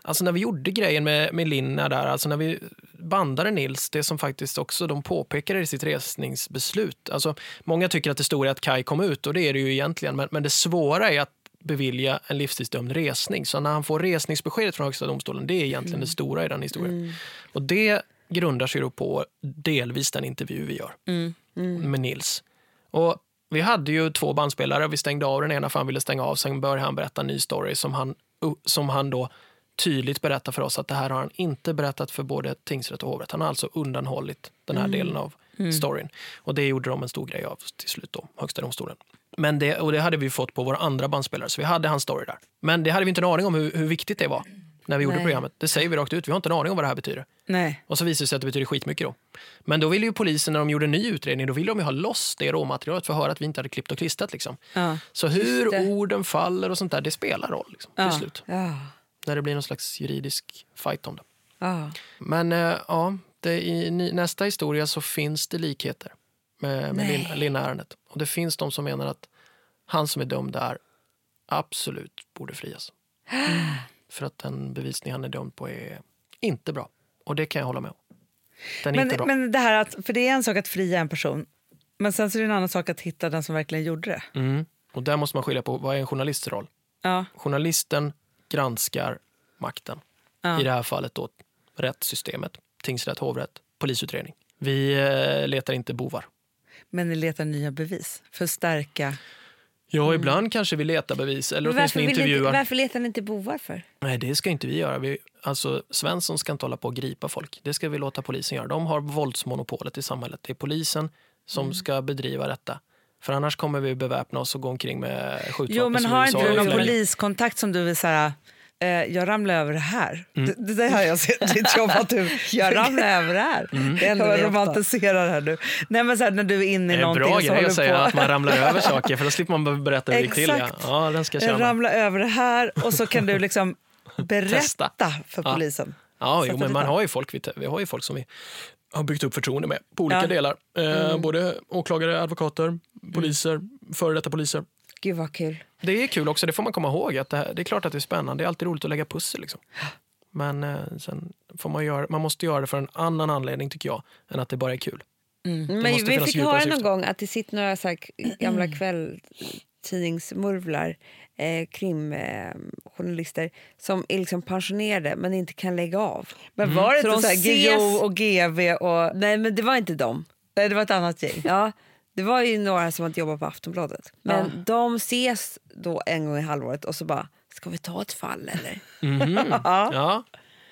alltså när vi gjorde grejen med, med Linna där, alltså när vi bandade Nils, det som faktiskt också de påpekade i sitt resningsbeslut. Alltså, många tycker att det stora är att Kai kom ut och det är det ju egentligen. Men, men det svåra är att bevilja en livstidsdömd resning. Så när han får resningsbeskedet från Högsta domstolen, det är egentligen det stora i den historien. Och det grundar sig på delvis den intervju vi gör med Nils. Och vi hade ju två bandspelare. Vi stängde av den ena för han ville stänga av. Sen började han berätta en ny story som han, som han då tydligt berättar för oss att det här har han inte berättat för både tingsrätt och hovrätt. Han har alltså undanhållit den här delen av storyn. Och det gjorde de en stor grej av till slut då, Högsta domstolen. Men det, och det hade vi fått på våra andra bandspelare, så vi hade hans story där. Men det hade vi inte en aning om hur, hur viktigt det var när vi gjorde Nej. programmet. Det säger vi rakt ut, vi har inte en aning om vad det här betyder. Nej. Och så visade det sig att det betyder skitmycket då. Men då ville ju polisen när de gjorde en ny utredning, då ville de ju ha loss det råmaterialet för att höra att vi inte hade klippt och klistrat. Liksom. Ja. Så hur orden faller och sånt där, det spelar roll liksom, Ja. till slut. Ja. När det blir någon slags juridisk fight om det. Men eh, ja, det, i nästa historia så finns det likheter med, med Linna-ärendet. Och det finns de som menar att han som är dömd där absolut borde frias. [gasps] För att den bevisning han är dömd på är inte bra. Och det kan jag hålla med om. Den är Men, inte bra. men det här att, för det är en sak att fria en person, men sen så är det en annan sak att hitta den som verkligen gjorde det. Mm. Och där måste man skilja på vad är en journalists roll. Ja. Journalisten granskar makten. Ja. I det här fallet då rättssystemet, tingsrätt, hovrätt, polisutredning. Vi eh, letar inte bovar. Men ni letar nya bevis för att stärka... Ja, ibland kanske vi letar bevis eller Men varför, vill inte, intervjuar. varför letar ni inte bovar för? Nej, det ska inte vi göra. Vi, alltså, Svensson ska inte hålla på och gripa folk. Det ska vi låta polisen göra. De har våldsmonopolet i samhället. Det är polisen som Mm. ska bedriva detta. För annars kommer vi beväpna oss och gå omkring med skjutvapen. Jo, men har inte du någon poliskontakt som du vill säga jag ramlar över det här. Det, det där har jag sett ditt jobb att du... [laughs] Jag ramlar över det här. Det är vi ofta. romantiserar här nu. Nej, men så här, när du är inne Det i är en någonting bra och så grej håller att säga på. att man ramlar över [laughs] saker för då slipper man berätta hur det gick till. Ja. Ja, den ska jag Jag över det här och så kan du liksom [laughs] berätta Testa. för Ja. polisen. Ja, Sätta jo, men man har ju folk, vi, har ju folk som vi har byggt upp förtroende med på olika Ja. delar. Eh, Både åklagare, advokater, poliser, före detta poliser. Gud vad kul. Det är kul också, det får man komma ihåg. Att det, här, det är klart att det är spännande, det är alltid roligt att lägga pussel. Liksom. Men eh, sen får man, göra, man måste göra det för en annan anledning tycker jag, än att det bara är kul. Men måste vi fick höra någon gång att det sitter några så gamla kvällstidningsmurvlar, eh, krimjournalister, som är liksom pensionerade men inte kan lägga av. Men var det Så inte de så här ses- GO och GV och... Nej, men det var inte dem. Nej, det var ett annat gäng. Ja, det var ju några som hade jobbat på Aftonbladet. Men de ses då en gång i halvåret och så bara, ska vi ta ett fall eller? [laughs] Ja.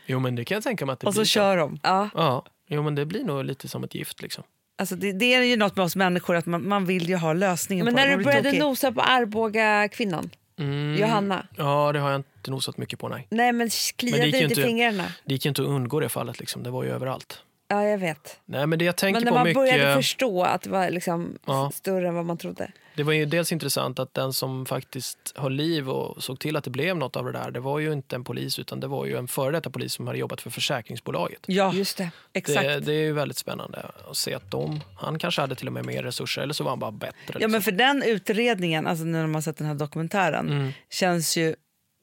Jo, men det kan jag tänka mig att det Och så blir. kör de. Ja, Ja, jo, men det blir nog lite som ett gift. Liksom. Alltså det, det är ju något med oss människor att man, man vill ju ha lösningen men på när det. du började tokig. nosa på Arboga kvinnan, Mm. Johanna. Ja, det har jag inte nosat mycket på. Nej. Nej men kliade Men det gick ju inte i inte- fingrarna. Det gick ju inte att undgå det fallet. Liksom. Det var ju överallt. Ja, jag vet. Nej, men det jag tänker Men när på man mycket... började förstå att det var liksom Ja. större än vad man trodde. Det var ju dels intressant att den som faktiskt höll liv och såg till att det blev något av det där, det var ju inte en polis utan det var ju en före detta polis som hade jobbat för försäkringsbolaget. Ja, Just det. exakt. Det, det är ju väldigt spännande att se att de, han kanske hade till och med mer resurser eller så var han bara bättre. Ja, liksom. men för den utredningen, alltså när man har sett den här dokumentären, Mm. känns ju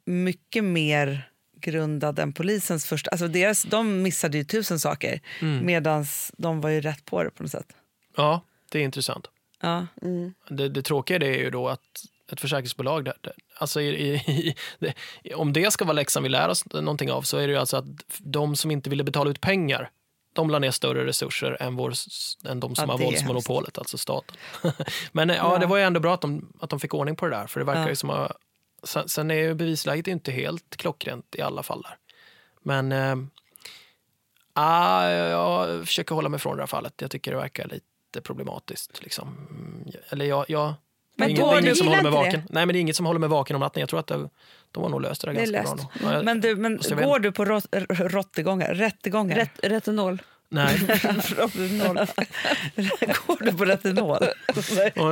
mycket mer grundad än polisens första... Alltså deras, de missade ju tusen saker Mm. medan de var ju rätt på det på något sätt. Ja, det är intressant. Ja. Det, det tråkiga är ju då att ett försäkringsbolag, där, där, alltså i, i, i, det, om det ska vara läxan vi lär oss någonting av så är det ju alltså att de som inte ville betala ut pengar de la ner större resurser än, vår, än de som Ja, har det våldsmonopolet, alltså staten. [laughs] Men ja, Ja. det var ju ändå bra att de, att de fick ordning på det där. För det verkar Ja. ju som att, sen, sen är ju bevisläget inte helt klockrent i alla fall. Där. Men eh, ah, jag försöker hålla mig från det här fallet. Jag tycker det verkar lite problematiskt. Liksom. Eller jag, jag, Men det är då- inget, det är inget som håller mig vaken. Nej, men det är inget som håller mig vaken om natten. Jag tror att det, de har nog löst det där Det ganska löst. bra. Ja, Men, du, men vet går du på rot, r- råttegångar? Rättegångar? Ret retinol. Nej. [laughs] Rohypnol. [laughs] går du på retinol?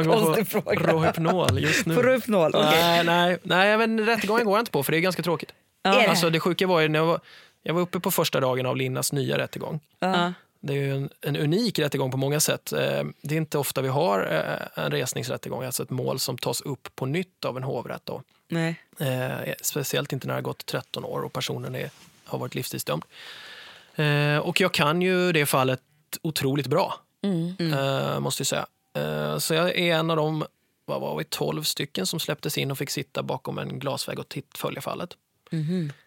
Konstig fråga. Rohypnol just nu. På Rohypnol? okej. Nej, nej, nej, men rättegången går jag inte på för det är ganska tråkigt. Det? Alltså, det sjuka var ju när jag var, Jag var uppe på första dagen av Linnas nya rättegång. Ja. Det är ju en, en unik rättegång på många sätt. Eh, Det är inte ofta vi har eh, en resningsrättegång, alltså ett mål som tas upp på nytt av en hovrätt. Då. Nej. Eh, speciellt inte när det har gått 13 år och personen är, har varit livstidsdömd. Eh, och jag kan ju det fallet otroligt bra, eh, måste jag säga. Eh, så jag är en av de vad var vi, 12 stycken som släpptes in och fick sitta bakom en glasvägg och titt, följa fallet.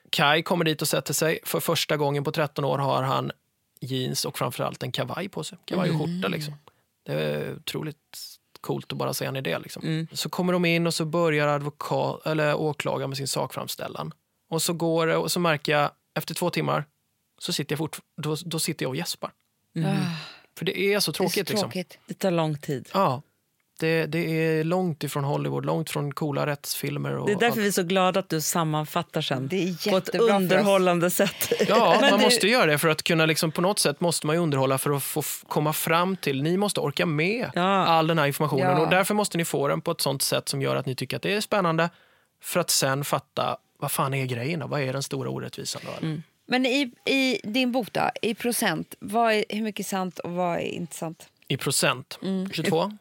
Kai kommer dit och sätter sig. För första gången på 13 år har han jeans och framförallt en kavaj på sig. Kavaj och skjorta. Liksom. Det är otroligt coolt att bara se han i det. Liksom. Så kommer de in och så börjar advokat, eller åklagaren med sin sakframställan. Och så går det och så märker jag efter två timmar så sitter jag fort, då, då sitter jag och gäspar. För det är så Det är så tråkigt. liksom. tråkigt. Det tar lång tid. Ja, det, det är långt ifrån Hollywood, långt från coola rättsfilmer. Och Det är därför allt. vi är så glada att du sammanfattar sen Det är på ett underhållande sätt. Ja, [laughs] Men man du- måste göra det för att kunna liksom, på något sätt måste man ju underhålla för att få komma fram till, ni måste orka med Ja. all den här informationen Ja. och därför måste ni få den på ett sånt sätt som gör att ni tycker att det är spännande för att sen fatta vad fan är grejen då? Vad är den stora orättvisan då? Mm. Men i, i din bok då, i procent, vad är, hur mycket är sant och vad är inte sant? I procent? Mm. 22?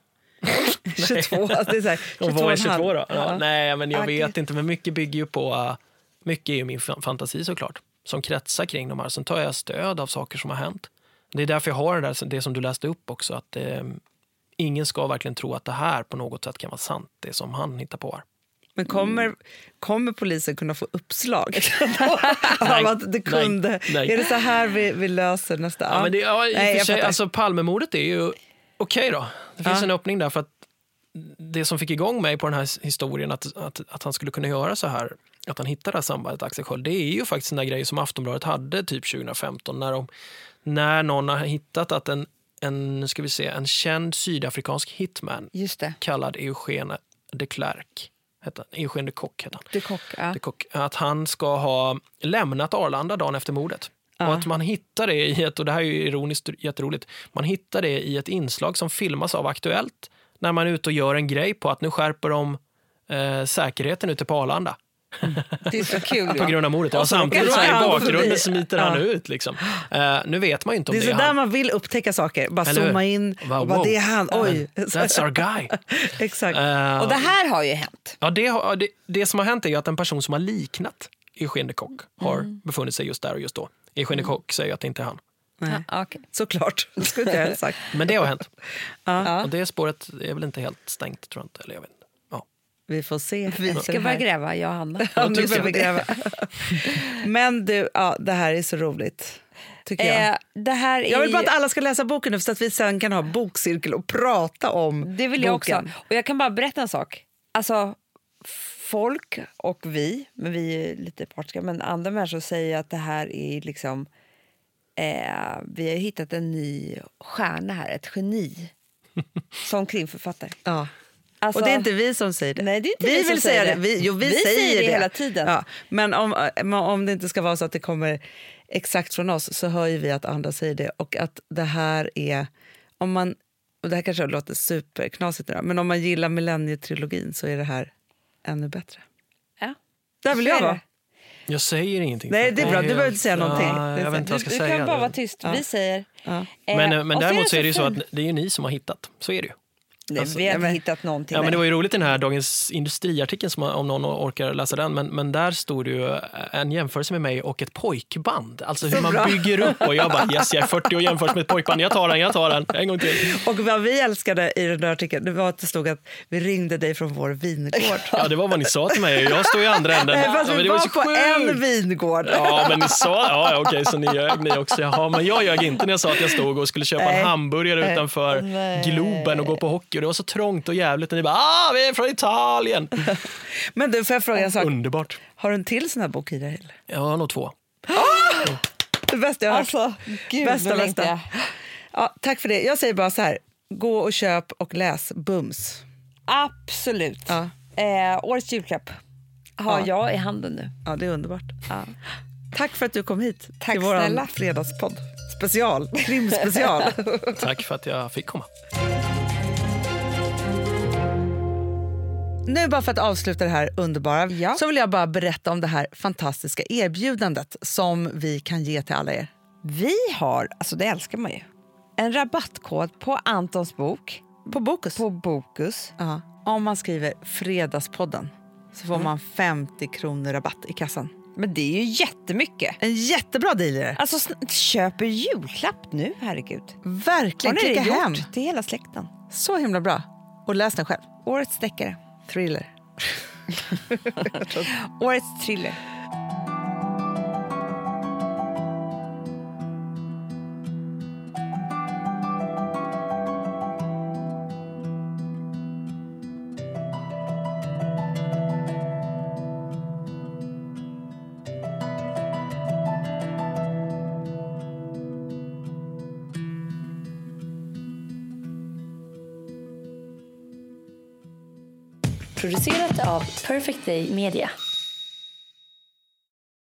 22, [laughs] alltså det är så här, 22 [laughs] Och vad är och en halv. 22 då? Ja, nej, men jag Ah, vet inte. Men mycket bygger ju på... uh, mycket är ju min fa- fantasi såklart. Som kretsar kring de här. Sen tar jag stöd av saker som har hänt. Det är därför jag har det, där, det som du läste upp också. Att eh, ingen ska verkligen tro att det här på något sätt kan vara sant. Det som han hittar på här. Men kommer, kommer polisen kunna få uppslag [laughs] av att det kunde? Nej, nej. Är det så här vi, vi löser nästa? Ja, men det, ja, Nej, sig, alltså, Palmemordet är ju okej då. Det finns Ja. en öppning där för att det som fick igång mig på den här historien att, att, att han skulle kunna göra så här, att han hittade det här sambandet Axel Sköld, det är ju faktiskt den där grejen som Aftonbladet hade typ 2015 när, de, när någon har hittat att en, en, ska vi se, en känd sydafrikansk hitman kallad Eugene de Klerk, hette han, Eugene de Kock hette han. du kock. Ja. De Kock, att han ska ha lämnat Arlanda dagen efter mordet. Och att man hittar det i ett, och det här är ju ironiskt jätteroligt, man hittar det i ett inslag som filmas av Aktuellt när man är ute och gör en grej på att nu skärper de eh, säkerheten ute på Arlanda Det är så kul. på grund av mordet. Ja, så samtidigt så i han bakgrunden smiter han ut. Liksom. Eh, nu vet man ju inte om Det är det så är där han. man vill upptäcka saker. Bara Eller zooma in Bara, och bara, wow. det är han. Oj! That's our guy. [laughs] Exakt. Eh, Och det här har ju hänt. Ja, det, har, det, det som har hänt är ju att en person som har liknat Eugene Kock har befunnit sig just där och just då. Eugene de Kock säger att det inte är han. Nej. Ja, okej. Såklart. Det skulle jag ha sagt. Men det har hänt. Ja. Och det spåret är väl inte helt stängt, tror jag inte. Eller jag vet inte. Ja. Vi får se. Vi ska börja gräva, jag och Hanna. [laughs] Ja, nu börjar vi gräva. [laughs] Men du, ja, det här är så roligt. Tycker jag. Eh, det här är Jag vill bara att alla ska läsa boken nu så att vi sen kan ha bokcirkel och prata om Det vill jag boken. också. Och jag kan bara berätta en sak. Alltså, folk och vi, men vi är lite partiska, men andra människor säger att det här är liksom... Eh, vi har hittat en ny stjärna här, ett geni [laughs] som krimförfattare. Ja. Alltså, och det är inte vi som säger det. Nej, det är inte vi vi vill säger säga det. det. Vi, jo, vi, Vi säger, säger det det hela tiden. Ja. Men om, men om det inte ska vara så att det kommer exakt från oss så hör ju vi att andra säger det. Och att det här är... Om man, och det här kanske låter superknasigt nu men om man gillar millennietrilogin så är det här ännu bättre. Ja. Där vill Så jag vara. Jag säger ingenting. Nej, det är bra. Du behöver inte säga Ja, någonting. Är jag vet inte vad jag Du, ska du säga. kan bara vara tyst. Ja. Vi säger... Ja. Eh, Men, och men däremot så är det ju så fint. att det är ju ni som har hittat. Så är det ju. Nej, Alltså, vi men- hittat någonting. Ja, men det var ju roligt i den här Dagens Industriartikeln, som, om någon orkar läsa den. Men, men där stod det ju en jämförelse med mig och ett pojkband. Alltså hur man bygger upp. Och jag bara, yes, jag är 40 och jämförs med ett pojkband. Jag tar den, jag tar den. En gång till. Och vad vi älskade i den där artikeln det var att det stod att vi ringde dig från vår vingård. Ja, det var vad ni sa till mig. Jag står i andra änden. Nej, fast ja, men vi var, så på sjukt. en vingård. Ja, men ni sa... Ja, okej, så ni ljög ni också. Jaha, men jag ljög inte när jag sa att jag stod och skulle köpa Nej. en hamburgare utanför Nej. Globen och gå på hockey. Och det var så trångt och jävligt. Och ni bara, ah, vi är från Italien. [laughs] Men du, får jag fråga en sak? Underbart. Har du en till sån här bok i dig? eller? Jag har nog två. [gasps] Det bästa jag har hört. Alltså, gud Bästa, bästa. jag. Ja, tack för det. Jag säger bara så här. Gå och köp och läs bums. Absolut. Ja, Eh, årets julklapp har Ja. jag i handen nu. ja det är underbart. Ja. Tack för att du kom hit Tack till vår fredagspodd. Special. Krimspecial. [laughs] Tack för att jag fick komma. Nu bara för att avsluta det här underbara Ja. så vill jag bara berätta om det här fantastiska erbjudandet som vi kan ge till alla er. Vi har, alltså det älskar man ju, en rabattkod på Antons bok På Bokus. på Bokus. Ja. Om man skriver Fredagspodden så får man 50 kronor rabatt i kassan. Men det är ju jättemycket. En jättebra deal är det. Alltså sn- köp en julklapp nu, herregud. Har Verkligen, ni det gjort hem. till hela släkten? Så himla bra. Och läs den själv. Årets deckare. Thriller. [laughs] Årets thriller. Perfect Day Media.